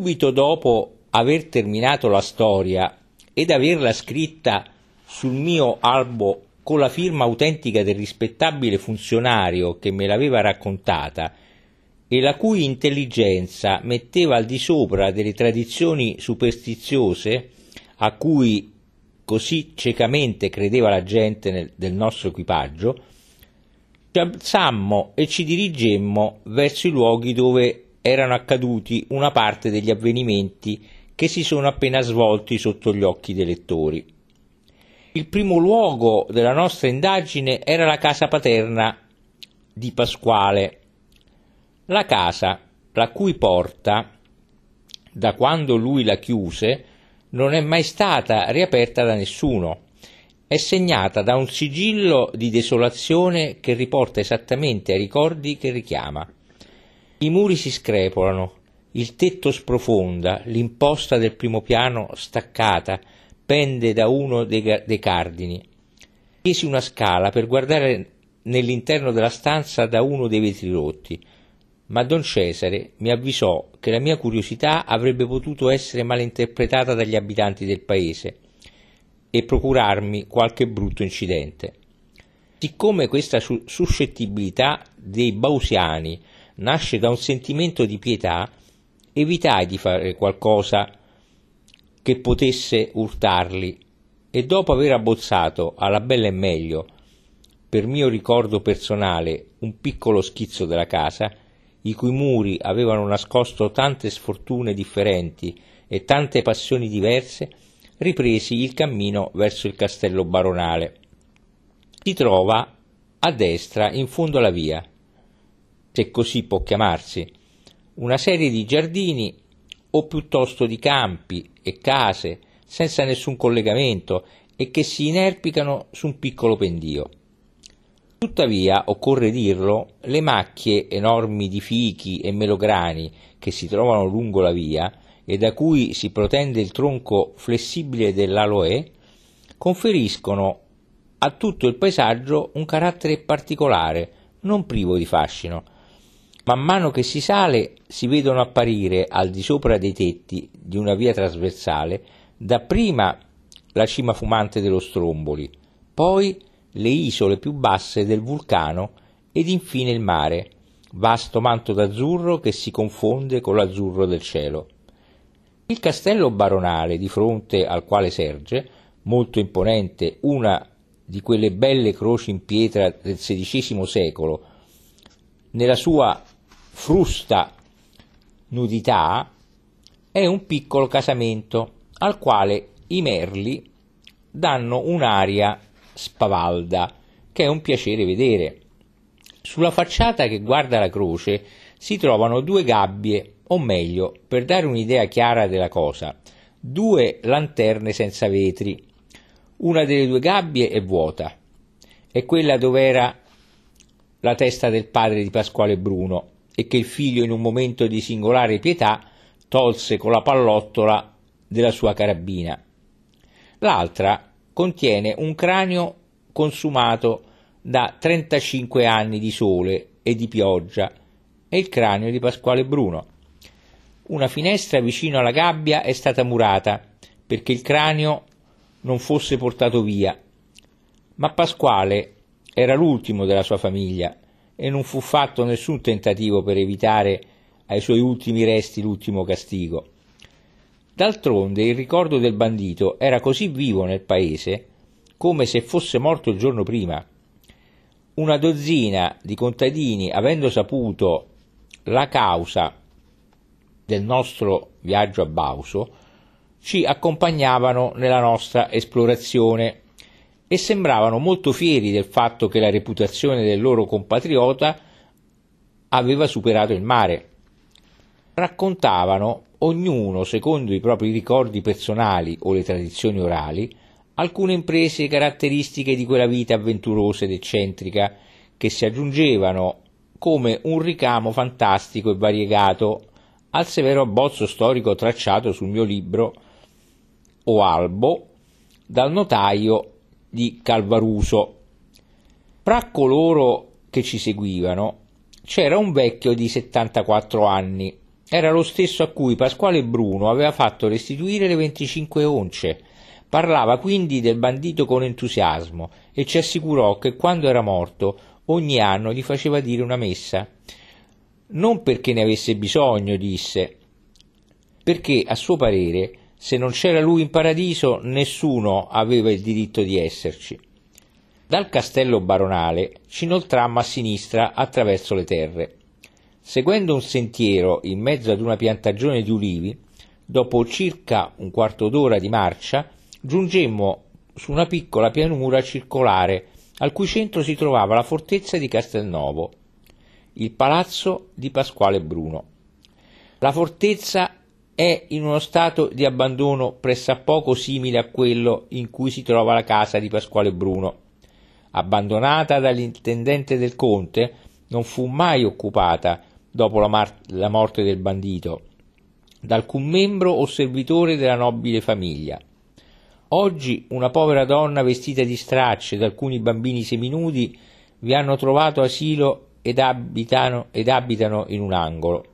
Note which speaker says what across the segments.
Speaker 1: Subito dopo aver terminato la storia ed averla scritta sul mio albo con la firma autentica del rispettabile funzionario che me l'aveva raccontata e la cui intelligenza metteva al di sopra delle tradizioni superstiziose a cui così ciecamente credeva la gente nel, del nostro equipaggio, ci alzammo e ci dirigemmo verso i luoghi dove erano accaduti una parte degli avvenimenti che si sono appena svolti sotto gli occhi dei lettori. Il primo luogo della nostra indagine era la casa paterna di Pasquale, la casa la cui porta, da quando lui la chiuse, non è mai stata riaperta da nessuno. È segnata da un sigillo di desolazione che riporta esattamente ai ricordi che richiama. I muri si screpolano, il tetto sprofonda, l'imposta del primo piano staccata, pende da uno dei, dei cardini. Chiesi una scala per guardare nell'interno della stanza da uno dei vetri rotti ma don Cesare mi avvisò che la mia curiosità avrebbe potuto essere malinterpretata dagli abitanti del paese e procurarmi qualche brutto incidente. Siccome questa suscettibilità dei bausiani nasce da un sentimento di pietà, evitai di fare qualcosa che potesse urtarli e dopo aver abbozzato alla bella e meglio, per mio ricordo personale, un piccolo schizzo della casa, i cui muri avevano nascosto tante sfortune differenti e tante passioni diverse, ripresi il cammino verso il castello baronale. Si trova a destra in fondo alla via, se così può chiamarsi, una serie di giardini o piuttosto di campi e case senza nessun collegamento e che si inerpicano su un piccolo pendio. Tuttavia, occorre dirlo, le macchie enormi di fichi e melograni che si trovano lungo la via e da cui si protende il tronco flessibile dell'aloe, conferiscono a tutto il paesaggio un carattere particolare, non privo di fascino. Man mano che si sale si vedono apparire al di sopra dei tetti di una via trasversale dapprima la cima fumante dello Stromboli, poi le isole più basse del vulcano ed infine il mare, vasto manto d'azzurro che si confonde con l'azzurro del cielo. Il castello baronale di fronte al quale serge, molto imponente, una di quelle belle croci in pietra del XVI secolo, nella sua frusta nudità, è un piccolo casamento al quale i merli danno un'aria spavalda, che è un piacere vedere. Sulla facciata che guarda la croce si trovano due gabbie, o meglio, per dare un'idea chiara della cosa, due lanterne senza vetri. Una delle due gabbie è vuota, è quella dove era la testa del padre di Pasquale Bruno e che il figlio in un momento di singolare pietà tolse con la pallottola della sua carabina. L'altra contiene un cranio consumato da 35 anni di sole e di pioggia e il cranio di Pasquale Bruno. Una finestra vicino alla gabbia è stata murata perché il cranio non fosse portato via, ma Pasquale era l'ultimo della sua famiglia e non fu fatto nessun tentativo per evitare ai suoi ultimi resti l'ultimo castigo. D'altronde il ricordo del bandito era così vivo nel paese come se fosse morto il giorno prima. Una dozzina di contadini, avendo saputo la causa del nostro viaggio a Bauso, ci accompagnavano nella nostra esplorazione e sembravano molto fieri del fatto che la reputazione del loro compatriota aveva superato il mare. Raccontavano ognuno secondo i propri ricordi personali o le tradizioni orali, alcune imprese caratteristiche di quella vita avventurosa ed eccentrica che si aggiungevano come un ricamo fantastico e variegato al severo abbozzo storico tracciato sul mio libro o albo dal notaio di Calvaruso. Fra coloro che ci seguivano c'era un vecchio di 74 anni era lo stesso a cui Pasquale Bruno aveva fatto restituire le 25 once. Parlava quindi del bandito con entusiasmo e ci assicurò che quando era morto ogni anno gli faceva dire una messa. Non perché ne avesse bisogno, disse, perché a suo parere se non c'era lui in paradiso nessuno aveva il diritto di esserci. Dal castello baronale ci inoltrammo a sinistra attraverso le terre. Seguendo un sentiero in mezzo ad una piantagione di ulivi, dopo circa un quarto d'ora di marcia, giungemmo su una piccola pianura circolare al cui centro si trovava la fortezza di Castelnovo, il palazzo di Pasquale Bruno. La fortezza è in uno stato di abbandono pressappoco simile a quello in cui si trova la casa di Pasquale Bruno. Abbandonata dall'intendente del conte, non fu mai occupata dopo la, mar- la morte del bandito, da alcun membro o servitore della nobile famiglia. Oggi una povera donna vestita di stracce ed alcuni bambini seminudi vi hanno trovato asilo ed abitano, ed abitano in un angolo.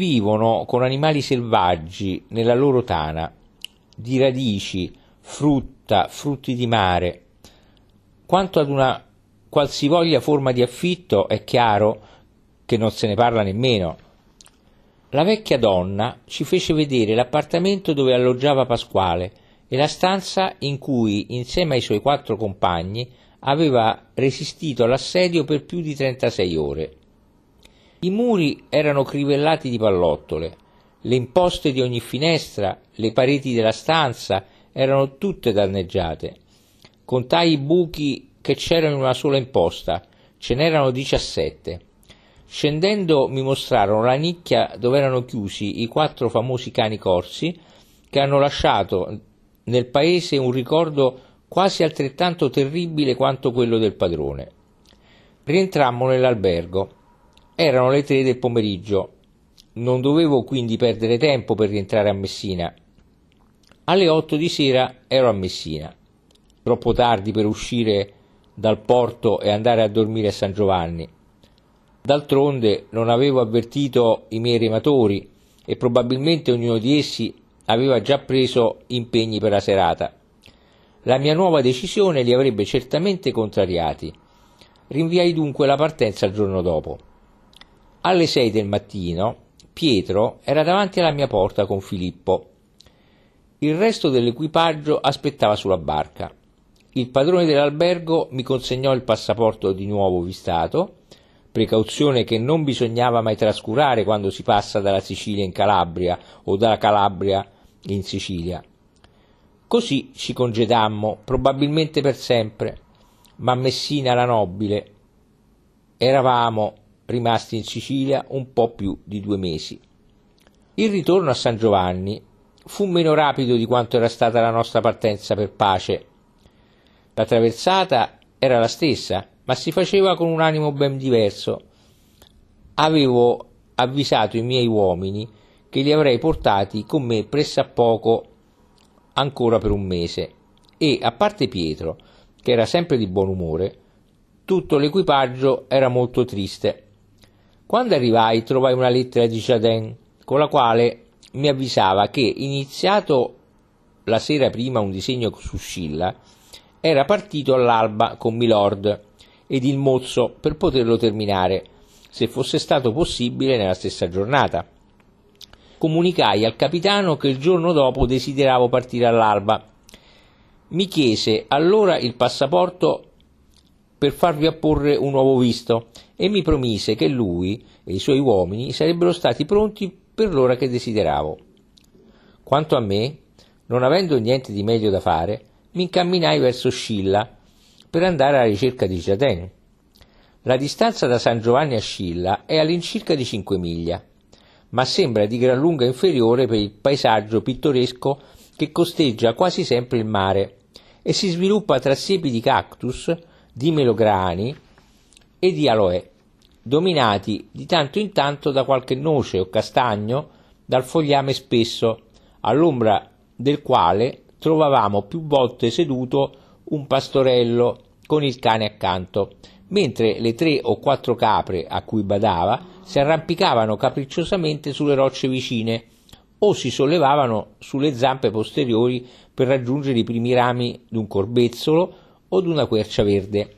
Speaker 1: Vivono con animali selvaggi nella loro tana, di radici, frutta, frutti di mare. Quanto ad una qualsivoglia forma di affitto, è chiaro che non se ne parla nemmeno. La vecchia donna ci fece vedere l'appartamento dove alloggiava Pasquale e la stanza in cui, insieme ai suoi quattro compagni, aveva resistito all'assedio per più di 36 ore. I muri erano crivellati di pallottole, le imposte di ogni finestra, le pareti della stanza erano tutte danneggiate. Contai i buchi che c'erano in una sola imposta, ce n'erano 17 Scendendo mi mostrarono la nicchia dove erano chiusi i quattro famosi cani corsi che hanno lasciato nel paese un ricordo quasi altrettanto terribile quanto quello del padrone. Rientrammo nell'albergo. Erano le tre del pomeriggio. Non dovevo quindi perdere tempo per rientrare a Messina. Alle otto di sera ero a Messina. Troppo tardi per uscire dal porto e andare a dormire a San Giovanni D'altronde non avevo avvertito i miei rematori e probabilmente ognuno di essi aveva già preso impegni per la serata. La mia nuova decisione li avrebbe certamente contrariati. Rinviai dunque la partenza il giorno dopo. Alle sei del mattino Pietro era davanti alla mia porta con Filippo. Il resto dell'equipaggio aspettava sulla barca. Il padrone dell'albergo mi consegnò il passaporto di nuovo vistato precauzione che non bisognava mai trascurare quando si passa dalla Sicilia in Calabria o dalla Calabria in Sicilia. Così ci congedammo, probabilmente per sempre, ma Messina la nobile. Eravamo rimasti in Sicilia un po' più di due mesi. Il ritorno a San Giovanni fu meno rapido di quanto era stata la nostra partenza per pace. La traversata era la stessa, ma si faceva con un animo ben diverso. Avevo avvisato i miei uomini che li avrei portati con me pressappoco ancora per un mese e, a parte Pietro, che era sempre di buon umore, tutto l'equipaggio era molto triste. Quando arrivai trovai una lettera di Chadin con la quale mi avvisava che, iniziato la sera prima un disegno su Scilla, era partito all'alba con Milord ed il mozzo per poterlo terminare, se fosse stato possibile nella stessa giornata. Comunicai al capitano che il giorno dopo desideravo partire all'alba. Mi chiese allora il passaporto per farvi apporre un nuovo visto e mi promise che lui e i suoi uomini sarebbero stati pronti per l'ora che desideravo. Quanto a me, non avendo niente di meglio da fare, mi incamminai verso Scilla per andare alla ricerca di Jaden. La distanza da San Giovanni a Scilla è all'incirca di 5 miglia, ma sembra di gran lunga inferiore per il paesaggio pittoresco che costeggia quasi sempre il mare e si sviluppa tra siepi di cactus, di melograni e di aloe, dominati di tanto in tanto da qualche noce o castagno dal fogliame spesso, all'ombra del quale trovavamo più volte seduto un pastorello con il cane accanto, mentre le tre o quattro capre a cui badava si arrampicavano capricciosamente sulle rocce vicine o si sollevavano sulle zampe posteriori per raggiungere i primi rami d'un corbezzolo o d'una quercia verde.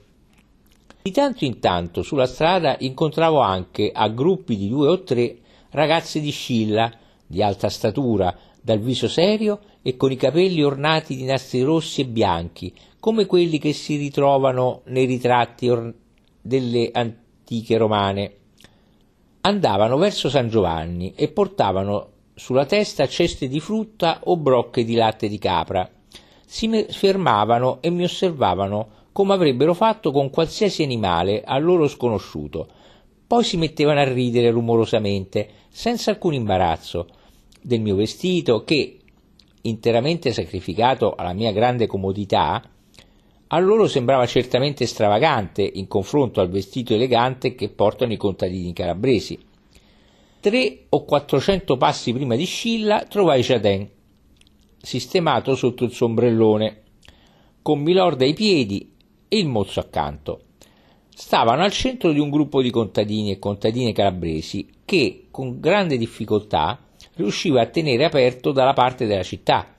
Speaker 1: Di tanto in tanto sulla strada incontravo anche a gruppi di due o tre ragazze di Scilla, di alta statura, dal viso serio e con i capelli ornati di nastri rossi e bianchi, come quelli che si ritrovano nei ritratti or- delle antiche romane. Andavano verso San Giovanni e portavano sulla testa ceste di frutta o brocche di latte di capra. Si fermavano e mi osservavano come avrebbero fatto con qualsiasi animale a loro sconosciuto. Poi si mettevano a ridere rumorosamente, senza alcun imbarazzo, del mio vestito che, interamente sacrificato alla mia grande comodità, a loro sembrava certamente stravagante in confronto al vestito elegante che portano i contadini calabresi. Tre o quattrocento passi prima di Scilla trovai Jaden, sistemato sotto il sombrellone, con Milord ai piedi e il mozzo accanto. Stavano al centro di un gruppo di contadini e contadine calabresi che, con grande difficoltà, riusciva a tenere aperto dalla parte della città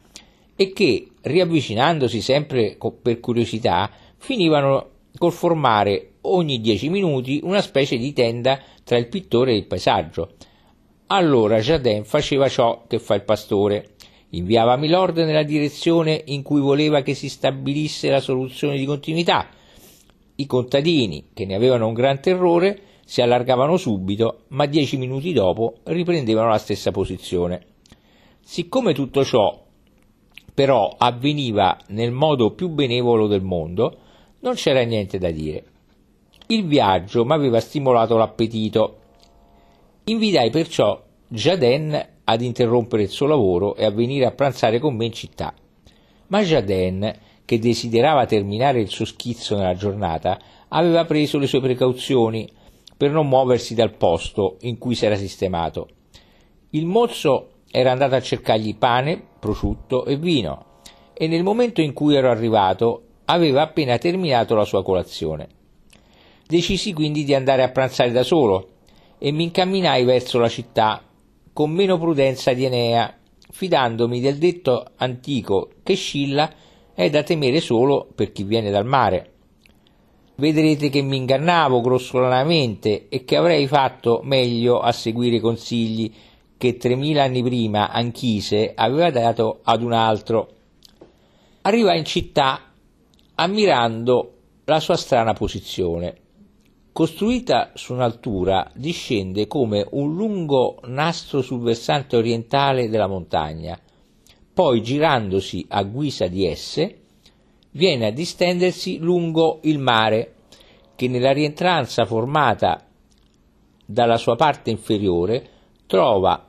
Speaker 1: e che, riavvicinandosi sempre per curiosità, finivano col formare ogni dieci minuti una specie di tenda tra il pittore e il paesaggio. Allora Jardin faceva ciò che fa il pastore, Inviava Milord nella direzione in cui voleva che si stabilisse la soluzione di continuità. I contadini, che ne avevano un gran terrore, si allargavano subito, ma dieci minuti dopo riprendevano la stessa posizione. Siccome tutto ciò però avveniva nel modo più benevolo del mondo, non c'era niente da dire. Il viaggio mi aveva stimolato l'appetito. Invitai perciò Jaden ad interrompere il suo lavoro e a venire a pranzare con me in città. Ma Jaden, che desiderava terminare il suo schizzo nella giornata, aveva preso le sue precauzioni per non muoversi dal posto in cui si era sistemato. Il mozzo era andato a cercargli pane, prosciutto e vino, e nel momento in cui ero arrivato aveva appena terminato la sua colazione. Decisi quindi di andare a pranzare da solo e mi incamminai verso la città con meno prudenza di Enea, fidandomi del detto antico che Scilla è da temere solo per chi viene dal mare. Vedrete che mi ingannavo grossolanamente e che avrei fatto meglio a seguire i consigli che tremila anni prima Anchise aveva dato ad un altro. Arriva in città ammirando la sua strana posizione Costruita su un'altura, discende come un lungo nastro sul versante orientale della montagna, poi girandosi a guisa di esse, viene a distendersi lungo il mare, che nella rientranza formata dalla sua parte inferiore trova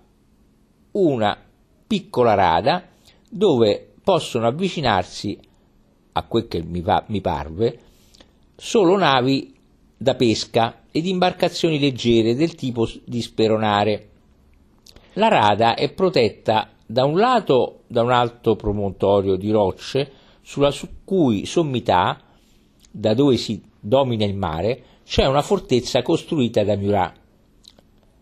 Speaker 1: una piccola rada dove possono avvicinarsi, a quel che mi, parve, solo navi da pesca ed imbarcazioni leggere del tipo di speronare. La rada è protetta da un lato da un alto promontorio di rocce sulla su cui sommità, da dove si domina il mare, c'è una fortezza costruita da Murat.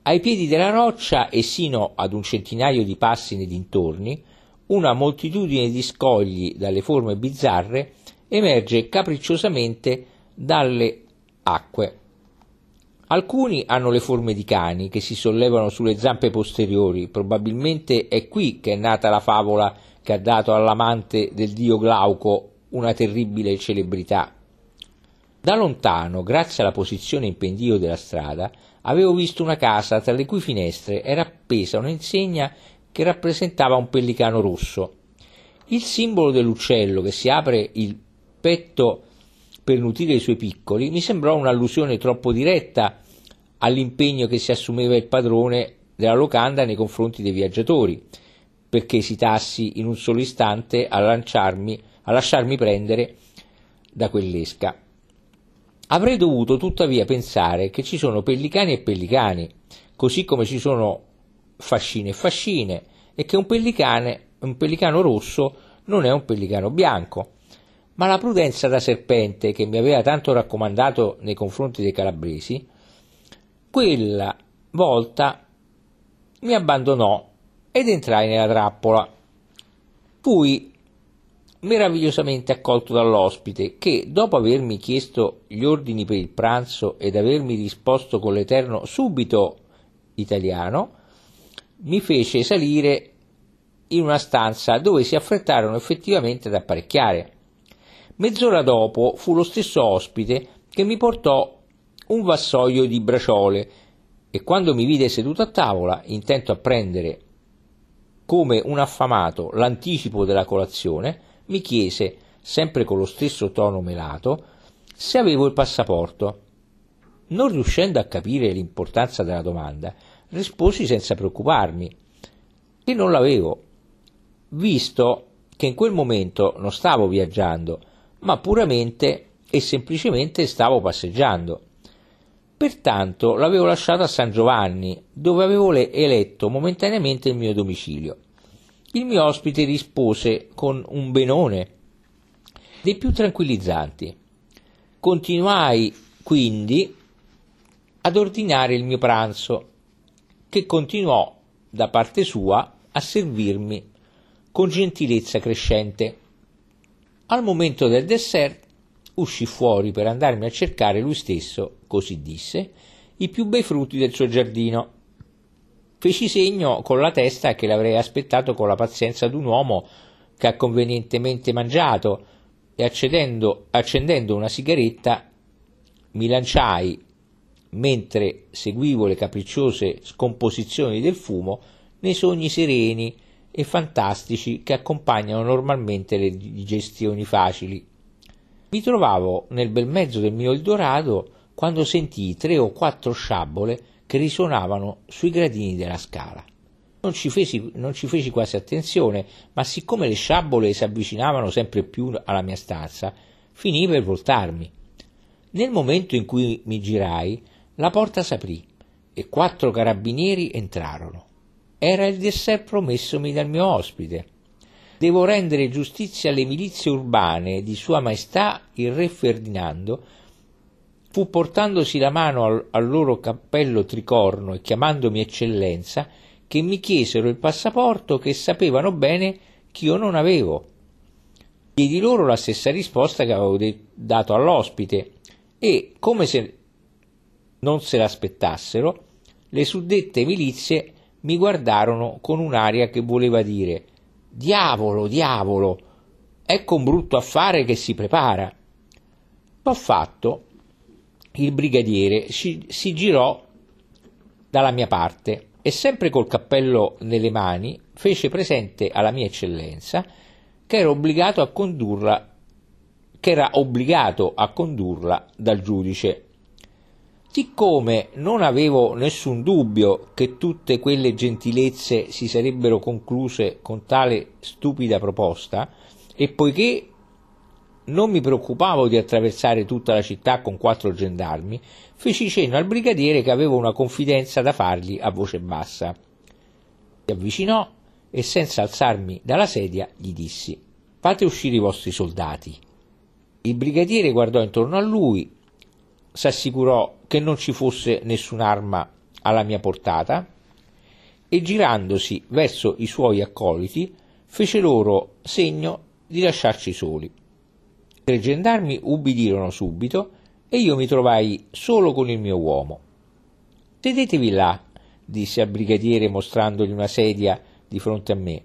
Speaker 1: Ai piedi della roccia e sino ad un centinaio di passi nei dintorni, una moltitudine di scogli dalle forme bizzarre emerge capricciosamente dalle acque. Alcuni hanno le forme di cani che si sollevano sulle zampe posteriori, probabilmente è qui che è nata la favola che ha dato all'amante del dio Glauco una terribile celebrità. Da lontano, grazie alla posizione in pendio della strada, avevo visto una casa tra le cui finestre era appesa un'insegna che rappresentava un pellicano rosso. Il simbolo dell'uccello che si apre il petto per nutrire i suoi piccoli, mi sembrò un'allusione troppo diretta all'impegno che si assumeva il padrone della locanda nei confronti dei viaggiatori, perché esitassi in un solo istante a, lanciarmi, a lasciarmi prendere da quell'esca. Avrei dovuto tuttavia pensare che ci sono pellicani e pellicani, così come ci sono fascine e fascine, e che un, un pellicano rosso non è un pellicano bianco ma la prudenza da serpente che mi aveva tanto raccomandato nei confronti dei calabresi, quella volta mi abbandonò ed entrai nella trappola. Fui meravigliosamente accolto dall'ospite che, dopo avermi chiesto gli ordini per il pranzo ed avermi risposto con l'eterno subito italiano, mi fece salire in una stanza dove si affrettarono effettivamente ad apparecchiare. Mezz'ora dopo fu lo stesso ospite che mi portò un vassoio di braciole e quando mi vide seduto a tavola, intento a prendere come un affamato l'anticipo della colazione, mi chiese, sempre con lo stesso tono melato, se avevo il passaporto. Non riuscendo a capire l'importanza della domanda, risposi senza preoccuparmi che non l'avevo, visto che in quel momento non stavo viaggiando, ma puramente e semplicemente stavo passeggiando. Pertanto l'avevo lasciato a San Giovanni, dove avevo eletto momentaneamente il mio domicilio. Il mio ospite rispose con un benone dei più tranquillizzanti. Continuai quindi ad ordinare il mio pranzo, che continuò da parte sua a servirmi con gentilezza crescente. Al momento del dessert uscì fuori per andarmi a cercare lui stesso, così disse, i più bei frutti del suo giardino. Feci segno con la testa che l'avrei aspettato con la pazienza d'un uomo che ha convenientemente mangiato e accendendo, accendendo una sigaretta mi lanciai, mentre seguivo le capricciose scomposizioni del fumo, nei sogni sereni e fantastici che accompagnano normalmente le digestioni facili. Mi trovavo nel bel mezzo del mio Eldorado quando sentii tre o quattro sciabole che risuonavano sui gradini della scala. Non ci, feci, non ci feci quasi attenzione, ma siccome le sciabole si avvicinavano sempre più alla mia stanza, finii per voltarmi. Nel momento in cui mi girai, la porta s'aprì e quattro carabinieri entrarono. Era il dessert promessomi dal mio ospite devo rendere giustizia alle milizie urbane di Sua Maestà il Re Ferdinando, fu portandosi la mano al, al loro cappello tricorno e chiamandomi eccellenza, che mi chiesero il passaporto che sapevano bene che io non avevo. Diedi loro la stessa risposta che avevo de- dato all'ospite e, come se non se l'aspettassero, le suddette milizie mi guardarono con un'aria che voleva dire Diavolo, diavolo, ecco un brutto affare che si prepara. L'ho fatto, il brigadiere si, si girò dalla mia parte e sempre col cappello nelle mani fece presente alla mia eccellenza che era obbligato a condurla che era obbligato a condurla dal giudice Siccome non avevo nessun dubbio che tutte quelle gentilezze si sarebbero concluse con tale stupida proposta, e poiché non mi preoccupavo di attraversare tutta la città con quattro gendarmi, feci cenno al brigadiere che avevo una confidenza da fargli a voce bassa. Si avvicinò e senza alzarmi dalla sedia gli dissi Fate uscire i vostri soldati. Il brigadiere guardò intorno a lui, s'assicurò che non ci fosse nessun'arma alla mia portata e girandosi verso i suoi accoliti fece loro segno di lasciarci soli. I gendarmi ubbidirono subito e io mi trovai solo con il mio uomo. Sedetevi là, disse al brigadiere mostrandogli una sedia di fronte a me.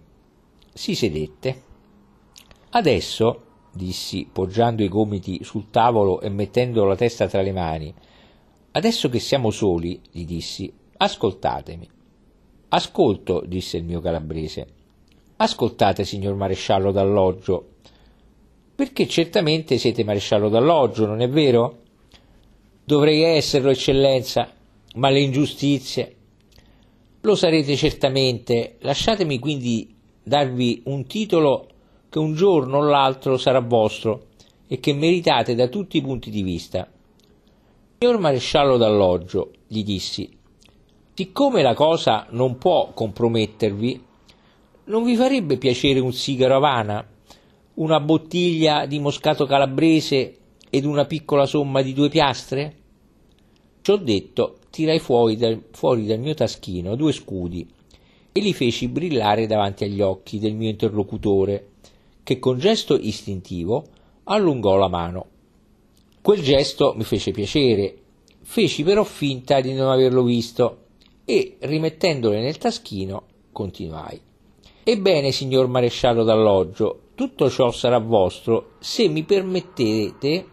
Speaker 1: Si sedette. Adesso, dissi, poggiando i gomiti sul tavolo e mettendo la testa tra le mani, Adesso che siamo soli, gli dissi, ascoltatemi. Ascolto, disse il mio calabrese. Ascoltate, signor maresciallo d'alloggio, perché certamente siete maresciallo d'alloggio, non è vero? Dovrei esserlo, eccellenza, ma le ingiustizie. Lo sarete certamente, lasciatemi quindi darvi un titolo che un giorno o l'altro sarà vostro e che meritate da tutti i punti di vista. Signor maresciallo d'alloggio, gli dissi, siccome la cosa non può compromettervi, non vi farebbe piacere un sigaro Havana? una bottiglia di moscato calabrese ed una piccola somma di due piastre? Ciò detto, tirai fuori dal, fuori dal mio taschino due scudi e li feci brillare davanti agli occhi del mio interlocutore, che con gesto istintivo allungò la mano. Quel gesto mi fece piacere, feci però finta di non averlo visto e, rimettendole nel taschino, continuai. Ebbene, signor maresciallo d'alloggio, tutto ciò sarà vostro se mi permettete,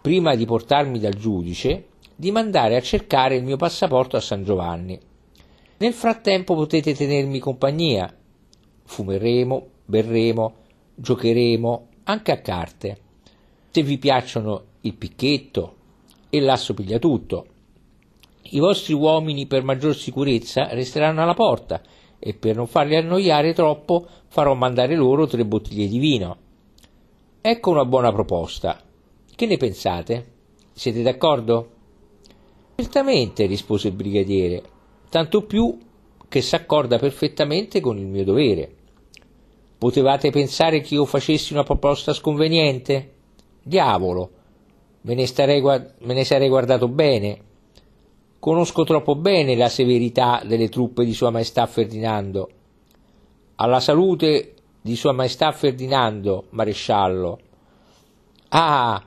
Speaker 1: prima di portarmi dal giudice, di mandare a cercare il mio passaporto a San Giovanni. Nel frattempo potete tenermi compagnia. Fumeremo, berremo, giocheremo anche a carte. Se vi piacciono il picchetto e l'asso piglia tutto. I vostri uomini per maggior sicurezza resteranno alla porta e per non farli annoiare troppo farò mandare loro tre bottiglie di vino. Ecco una buona proposta. Che ne pensate? Siete d'accordo? Certamente, rispose il brigadiere, tanto più che s'accorda perfettamente con il mio dovere. Potevate pensare che io facessi una proposta sconveniente? Diavolo, me ne, starei, me ne sarei guardato bene Conosco troppo bene la severità delle truppe di Sua Maestà Ferdinando. Alla salute di Sua Maestà Ferdinando, maresciallo. Ah,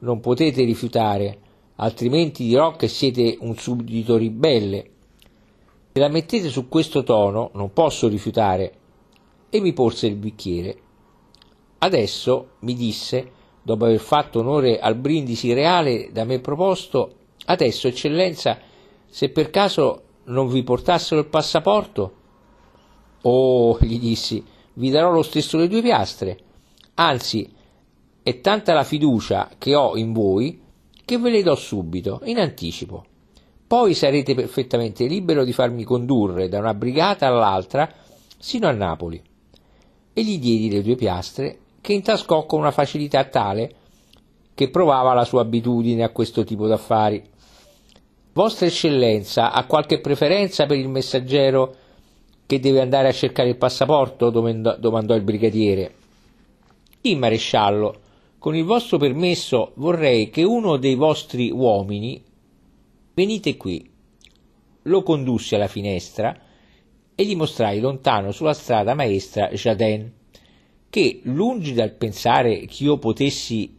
Speaker 1: non potete rifiutare, altrimenti dirò che siete un suddito ribelle. Se la mettete su questo tono, non posso rifiutare. E mi porse il bicchiere. Adesso, mi disse, dopo aver fatto onore al brindisi reale da me proposto, adesso, eccellenza, se per caso non vi portassero il passaporto? Oh, gli dissi, vi darò lo stesso le due piastre. Anzi, è tanta la fiducia che ho in voi che ve le do subito, in anticipo. Poi sarete perfettamente libero di farmi condurre da una brigata all'altra sino a Napoli. E gli diedi le due piastre che intascò con una facilità tale che provava la sua abitudine a questo tipo d'affari. Vostra Eccellenza ha qualche preferenza per il messaggero che deve andare a cercare il passaporto? domandò il brigadiere. Sì, maresciallo, con il vostro permesso vorrei che uno dei vostri uomini venite qui. Lo condussi alla finestra e gli mostrai lontano sulla strada maestra Jaden, che, lungi dal pensare che io potessi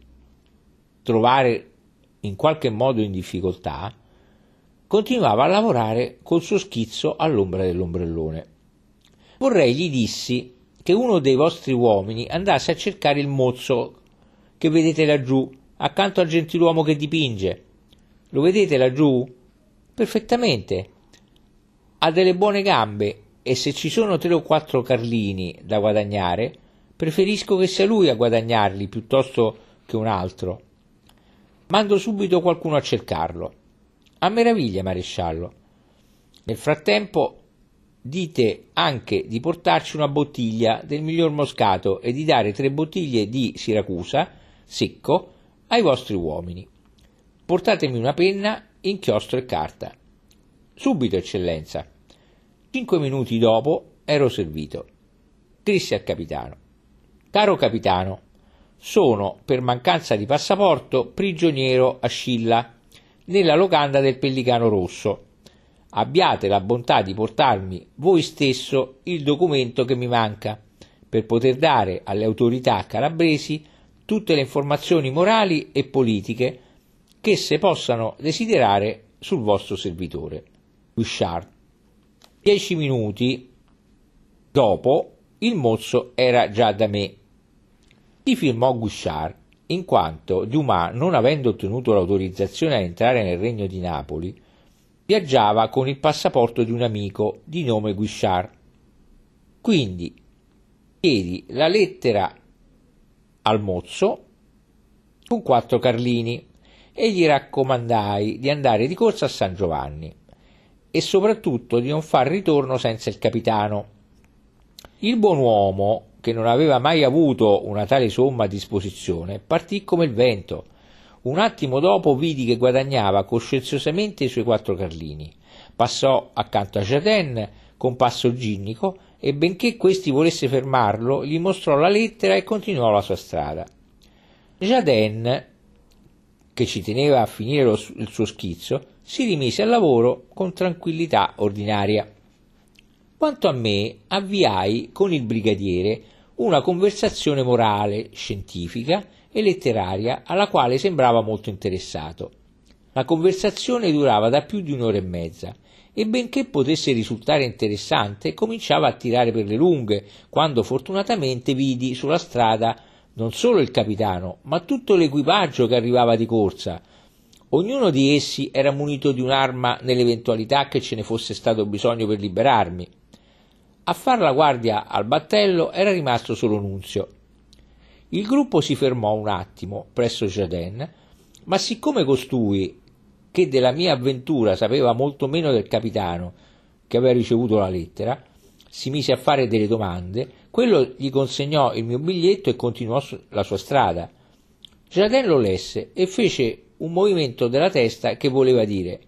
Speaker 1: trovare in qualche modo in difficoltà, continuava a lavorare col suo schizzo all'ombra dell'ombrellone. Vorrei, gli dissi, che uno dei vostri uomini andasse a cercare il mozzo che vedete laggiù, accanto al gentiluomo che dipinge. Lo vedete laggiù? Perfettamente. Ha delle buone gambe e se ci sono tre o quattro carlini da guadagnare, preferisco che sia lui a guadagnarli piuttosto che un altro. Mando subito qualcuno a cercarlo. A meraviglia, maresciallo. Nel frattempo dite anche di portarci una bottiglia del miglior moscato e di dare tre bottiglie di Siracusa, secco, ai vostri uomini. Portatemi una penna, inchiostro e carta. Subito, eccellenza. Cinque minuti dopo ero servito. Dissi al capitano. Caro capitano, sono, per mancanza di passaporto, prigioniero a Scilla nella locanda del Pellicano Rosso. Abbiate la bontà di portarmi voi stesso il documento che mi manca per poter dare alle autorità calabresi tutte le informazioni morali e politiche che esse possano desiderare sul vostro servitore. Guichard. Dieci minuti dopo il mozzo era già da me. Ti firmò Guichard in quanto Dumas, non avendo ottenuto l'autorizzazione a entrare nel regno di Napoli, viaggiava con il passaporto di un amico di nome Guichard. Quindi chiedi la lettera al mozzo con quattro carlini e gli raccomandai di andare di corsa a San Giovanni e soprattutto di non far ritorno senza il capitano. Il buon uomo che non aveva mai avuto una tale somma a disposizione, partì come il vento. Un attimo dopo vidi che guadagnava coscienziosamente i suoi quattro carlini. Passò accanto a Jaden con passo ginnico e benché questi volesse fermarlo, gli mostrò la lettera e continuò la sua strada. Jaden, che ci teneva a finire lo, il suo schizzo, si rimise al lavoro con tranquillità ordinaria. Quanto a me, avviai con il brigadiere una conversazione morale, scientifica e letteraria alla quale sembrava molto interessato. La conversazione durava da più di un'ora e mezza e benché potesse risultare interessante, cominciava a tirare per le lunghe, quando fortunatamente vidi sulla strada non solo il capitano, ma tutto l'equipaggio che arrivava di corsa. Ognuno di essi era munito di un'arma nell'eventualità che ce ne fosse stato bisogno per liberarmi. A far la guardia al battello era rimasto solo Nunzio. Il gruppo si fermò un attimo presso Jaden, ma siccome costui che della mia avventura sapeva molto meno del capitano che aveva ricevuto la lettera, si mise a fare delle domande, quello gli consegnò il mio biglietto e continuò la sua strada. Jardin lo lesse e fece un movimento della testa che voleva dire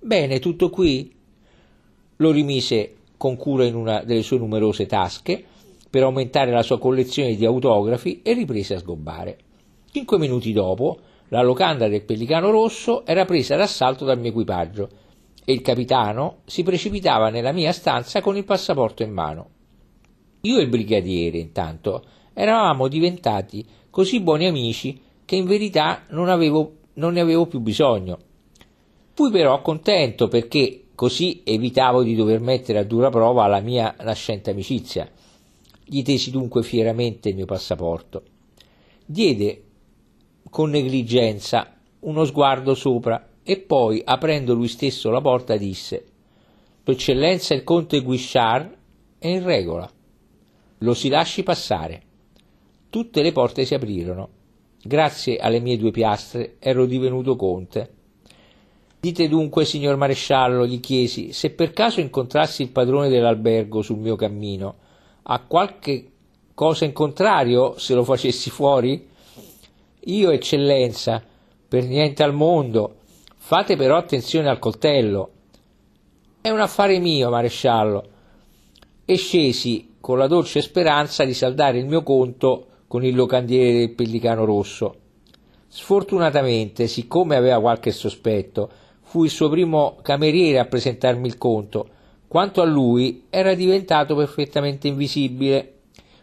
Speaker 1: Bene, tutto qui? Lo rimise con cura in una delle sue numerose tasche per aumentare la sua collezione di autografi e riprese a sgobbare. Cinque minuti dopo la locanda del Pellicano Rosso era presa d'assalto dal mio equipaggio e il capitano si precipitava nella mia stanza con il passaporto in mano. Io e il brigadiere, intanto, eravamo diventati così buoni amici che in verità non, avevo, non ne avevo più bisogno. Fui però contento perché così evitavo di dover mettere a dura prova la mia nascente amicizia. Gli tesi dunque fieramente il mio passaporto. Diede con negligenza uno sguardo sopra e poi, aprendo lui stesso la porta, disse Tua eccellenza il conte Guichard è in regola. Lo si lasci passare. Tutte le porte si aprirono. Grazie alle mie due piastre ero divenuto conte. Dite dunque, signor maresciallo, gli chiesi, se per caso incontrassi il padrone dell'albergo sul mio cammino, ha qualche cosa in contrario se lo facessi fuori? Io, eccellenza, per niente al mondo. Fate però attenzione al coltello. È un affare mio, maresciallo. E scesi con la dolce speranza di saldare il mio conto con il locandiere del Pellicano Rosso. Sfortunatamente, siccome aveva qualche sospetto, fu il suo primo cameriere a presentarmi il conto. Quanto a lui, era diventato perfettamente invisibile.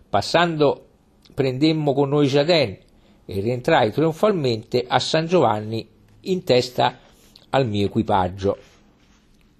Speaker 1: Passando, prendemmo con noi Jaden, e rientrai trionfalmente a San Giovanni in testa al mio equipaggio.